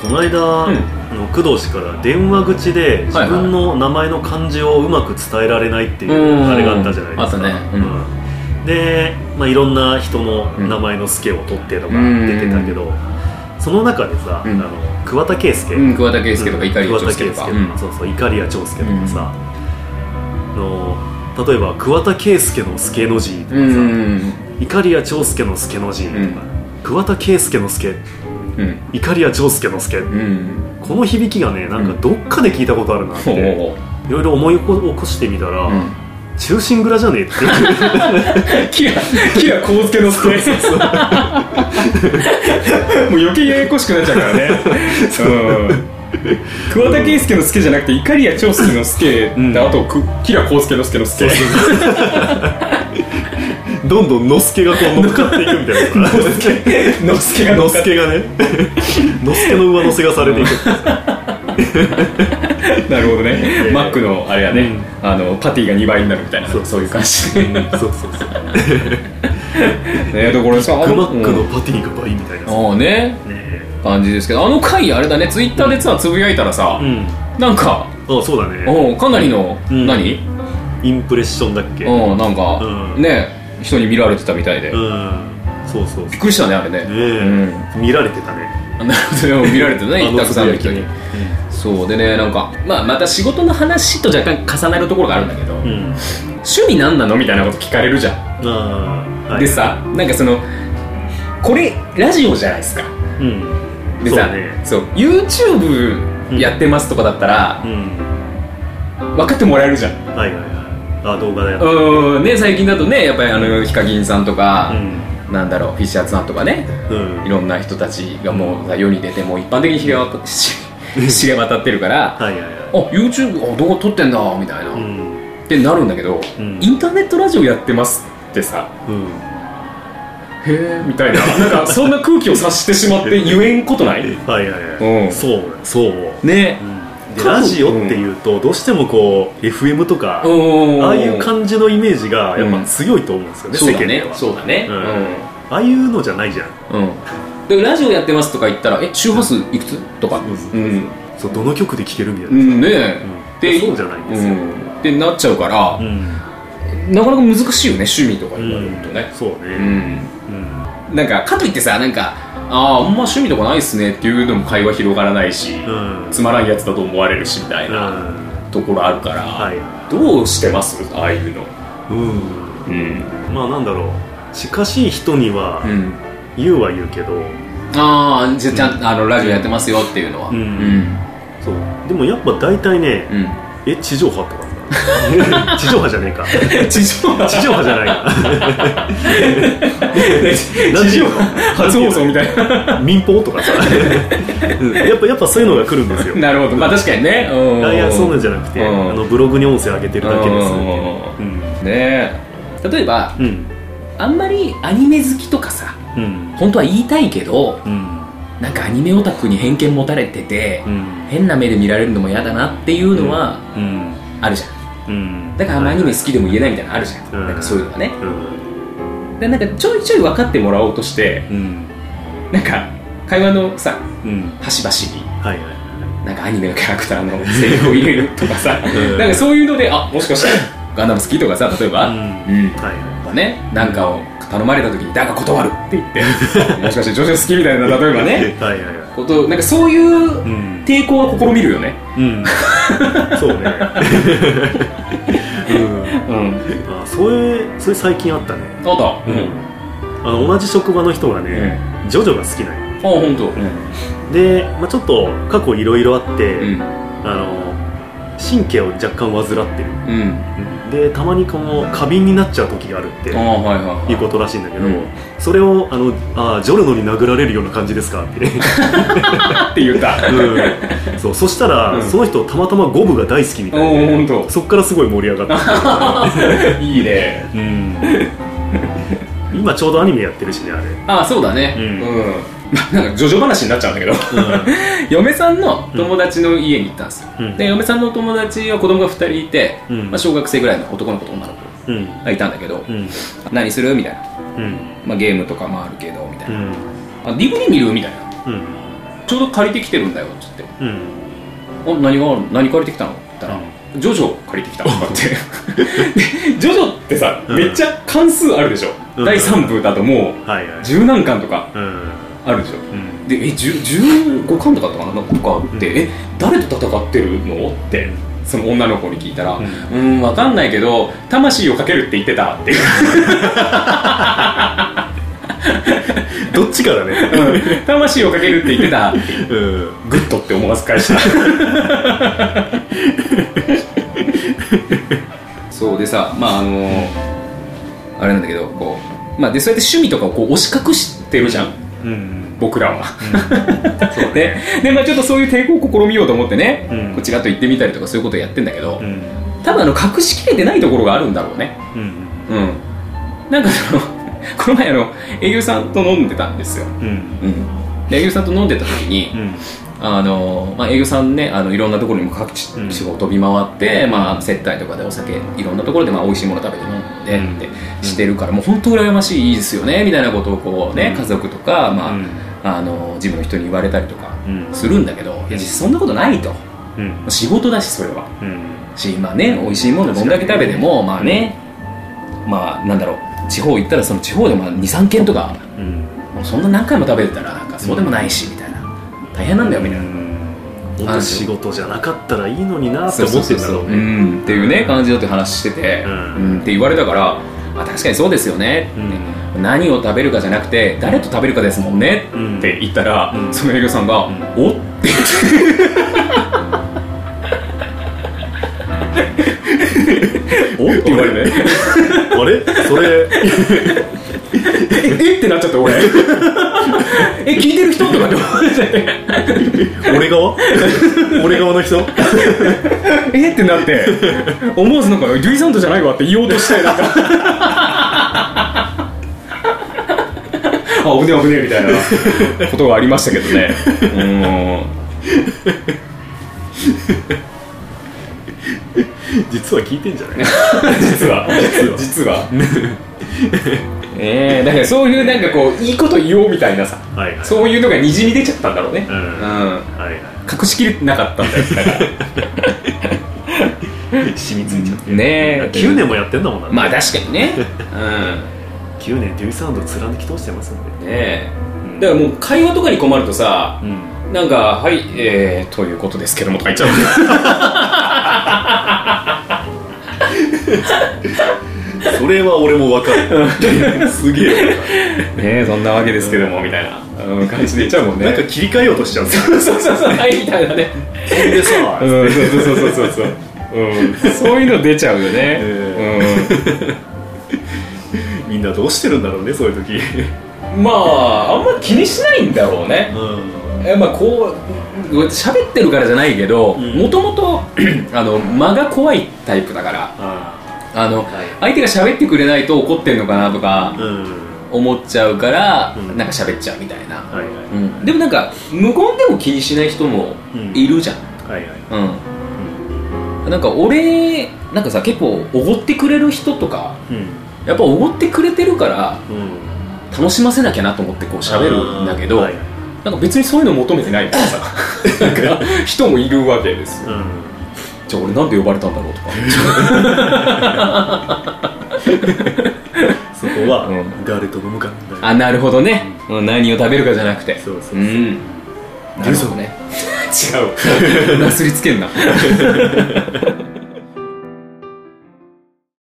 この間、うん。あの工藤氏から電話口で自分の名前の漢字をうまく伝えられないっていううん。あれがあったじゃないですか。で、まあ、いろんな人の名前の助を取ってとか出てたけど、その中でさ、うん。あの桑田佳祐、うん桑田佳祐とか碇長介とか。そうそう碇谷長介とかさ、あの例えば桑田佳祐の助の字とかさ、うん。碇谷長介の助の字とか、うん。桑田佳祐の助うん碇谷長介の助、うん。この響きがねなんかどっかで聞いたことあるなって、いろいろ思い起こしてみたら、うん。中心蔵じゃねえっていう。キラキラ光介の助。もう余計ややこしくなっちゃうからね。うん。桑田佳祐の助じゃなくて碇谷長介の助ん。であとくキラ光介の助の助どんどんのすけがこう乗っかっていくみたいなさの助が乗のすけがねのすけの上乗せがされていく。なるほどね、えマックのあれやね、あのパティが2倍になるみたいなそう。そういう感じ。でねそうそうそう。だからさクマックのうんパティが倍みたいな。さああね。ね。感じですけどあの回あれだね。ツイッターでさつぶやいたらさ、うん。なんかあそうだね。おうかなりの、うん。何？インプレッションだっけ？うんなんか、うん。ね人に見られてたみたいで、びっうん。そうそうくりしたねあれね。ねえ、見られてたね。うんなるほどでも見られてたね たくさんの人に。つぶやそう。でねなんか、まあ、また仕事の話と若干重なるところがあるんだけど、きうん。趣味何なのみたいなこと聞かれるじゃん、はい、でさなんかそのこれラジオじゃないですか。うん。でさそうね。YouTube やってますとかだったらう、ん。分かってもらえるじゃん。はいはいはいあ動画でやったうん。ね最近だとねやっぱりあのヒカキンさんとか、うん。なんだろうフィッシャーズさんとかねうん。いろんな人たちがもう世に出てもう一般的に知れ渡ってるからはいはいはい。あ YouTube あ動画撮ってんだみたいな、っうん。てなるんだけど、うん。インターネットラジオやってますってさ。うん。へえみたいな。なんかそんな空気を察してしまって言えんことない？はいはいはい、うん。そうそう、ねでラジオっていうとどうしてもこう FM とか、うん。ああいう感じのイメージがやっぱ強いと思うんですよね、そうだね。世間では。そうだね。うん。ああいうのじゃないじゃん。でラジオやってますとか言ったらえ周波数いくつとか？そうどの曲で聴けるみたいな、うん、ねえ、そうじゃないんですよ、うん。ってなっちゃうからう、ん。なかなか難しいよね趣味とか言われるとね。そうね。うん、うん。なんかかといってさなんかあああんま趣味とかないっすねっていうのも会話広がらないし、うん。つまらんやつだと思われるしみたいうん。なところあるから、はい。どうしてます？ああいうの。うん。うん、まあなんだろう。近しい人にはうん、言うは言うけど、ああじゃあちゃん、あのラジオやってますよっていうのは。うん。うん。そう。でもやっぱ大体ね、うん。え地上波とかさ 地上波じゃねえか。地上波？地上波じゃない。か地上波初放送みたいな。民放とかさ。うんやっぱやっぱそういうのが来るんですよ。なるほど。まあ確かにね。いやそうなんじゃなくて、うん。あのブログに音声上げてるだけですうんうん。ね。え例えばうん。あんまりアニメ好きとかさうん。本当は言いたいけどうん。なんかアニメオタクに偏見持たれてて、うん。変な目で見られるのも嫌だなっていうのはうん。あるじゃんだからあんまアニメ好きでも言えないみたいなのあるじゃん、うん。なんかそういうのがね。うん。でなんかちょいちょい分かってもらおうとしてうん。なんか会話のさうん。端々にはいはいなんかアニメのキャラクターのセリフを入れるとかさ、うん。なんかそういうのであもしかしてガンダム好きとかさ例えば、うん。うん。はいとかねなんかを頼まれた時に「だが断る」って言って もしかして女子好きみたいな例えばね。はいはいはい。ことなんかそういううん。抵抗は試みるよね。うん。そうね。うん。うん。あそれそれ最近あったね。あった。うん。あの同じ職場の人がね、ジョジョが好きなのあ本当。うん。で、まあ、ちょっと過去いろいろあって、うん。あの神経を若干患ってる。うん。でたまにこの過敏になっちゃう時があるっていうことらしいんだけど、うん。それをあのあジョルノに殴られるような感じですかって、って言った。うん、そうそしたら、うん。その人たまたまゴブが大好きみたいおでお本当そっからすごい盛り上がった、いいね。うん、今ちょうどアニメやってるしねあれ。あそうだね。ううんなんかジョジョ話になっちゃうんだけど。嫁さんの友達の家に行ったんですよ、うん。で嫁さんの友達は子供が2人いて、うん。まあ、小学生ぐらいの男の子と女の子うん。がいたんだけど、うん。何するみたいな、うん。まあ、ゲームとかもあるけどみたいな、うん。あ DVD 見るみたいな。うん。ちょうど借りてきてるんだよ」っつって。うん「あ何がある何借りてきたの?」って言ったら「ジョジョ借りてきた」と かって。でジョジョってさ、うん。めっちゃ関数あるでしょ、うん。第3部だともう十何巻とか。うんあるでしょうん。でえ10 15巻とかだったかなとかあって、うん。え誰と戦ってるの？ってその女の子に聞いたら「ううんん分かんないけど魂をかけるって言ってた」って どっちかだね。うん。魂をかけるって言ってた。うん。good って思わず返した。そうでさまああのあれなんだけどこう、まあ、でそうやって趣味とかをこう押し隠してるじゃんうん僕らは、でで、まあ、ちょっとそういう抵抗を試みようと思ってね、うん。こうちらっと行ってみたりとかそういうことをやってんだけど、うん。多分あの隠しきれてないところがあるんだろうね。うんうん。なんかその この前あの営業さんと飲んでたんですよ、うん。うん、で営業さんと飲んでた時に、うんあのまあ、営業さんねあのいろんなところにも各地うん。地方飛び回って、まあ、接待とかでお酒いろんなところでまあ美味しいもの食べて飲んでうん。ってしてるから、もう本当羨ましいいいですよねみたいなことをこうね、うん。家族とか、まあうん。あの自分の人に言われたりとかうん。するんだけど、いや実際そんなことないと。うん。仕事だしそれは。うん。しまあね美味しいものどんだけ食べてもまあねまあなんだろう地方行ったらその地方で23軒とかうん。もうそんな何回も食べてたらなんかそうでもないしみたいな大変なんだよみたいな。本当仕事じゃなかったらいいのになって思ってんだろううねん。っていうね感じだって話してて、うん。うん。って言われたからあ確かにそうですよね。って、何を食べるかじゃなくて誰と食べるかですもんね。うんって言ったら、うん。その営業さんが「ん。おっ?」て。言っておって言われて。あれ？それ？ええってなっちゃった俺。え聞いてる人とかって思って俺側？俺側の人？え？ってなって。思わずなんか「ジュイサントじゃないわ」って言おうとしてな。んかあ危ねえ危ねえみたいな。ことがありましたけどね。うん。実は聞いてんじゃない？実は。実はええだからそういうなんかこういいこと言おうみたいなさ。はいはい。そういうのがにじみ出ちゃったんだろうね。うん。うん。はいはい。隠しきれなかったんだよ。だから染みついちゃってねえ。9年もやってんだもんな。まあ確かにね。うん。9年デュイサウンド貫き通してますんで。ねえ。うんだからもう会話とかに困るとさうん。なんか「はいえー、ということですけども」とか言っちゃう それは俺も分かる。すげえ分かねえそんなわけですけどもみたいな、うん、感じで言っちゃうもんね。るなんか切り替えようとしちゃう。そうそうそうは いみたいなねそれでさうんそうそうそうそうそううん、そういうの出ちゃうよね、えみんなどうしてるんだろうねそういう時。うん、まああんま気にしないんだろうね。うん。えまあこうこうやって喋ってるからじゃないけどうん。もともと あの間が怖いタイプだからああの、はい。相手が喋ってくれないと怒ってんのかなとか思っちゃうから、うん。なんか喋っちゃうみたいな、はいはい。うん、でもなんか無言でも気にしない人もいるじゃん、はいはい。うん。なんか俺なんかさ結構おごってくれる人とかうん。やっぱおごってくれてるからうん。楽しませなきゃなと思ってこう喋るんだけど、はいはい。なんか別にそういうの求めてないからさ。人もいるわけですよ。うんじゃあ俺なんで呼ばれたんだろうとか。そこはうん。誰と飲むかあなるほどね、うん、何を食べるかじゃなくて。そうそうそう。うん。なるほどね。違う。なすりつけんな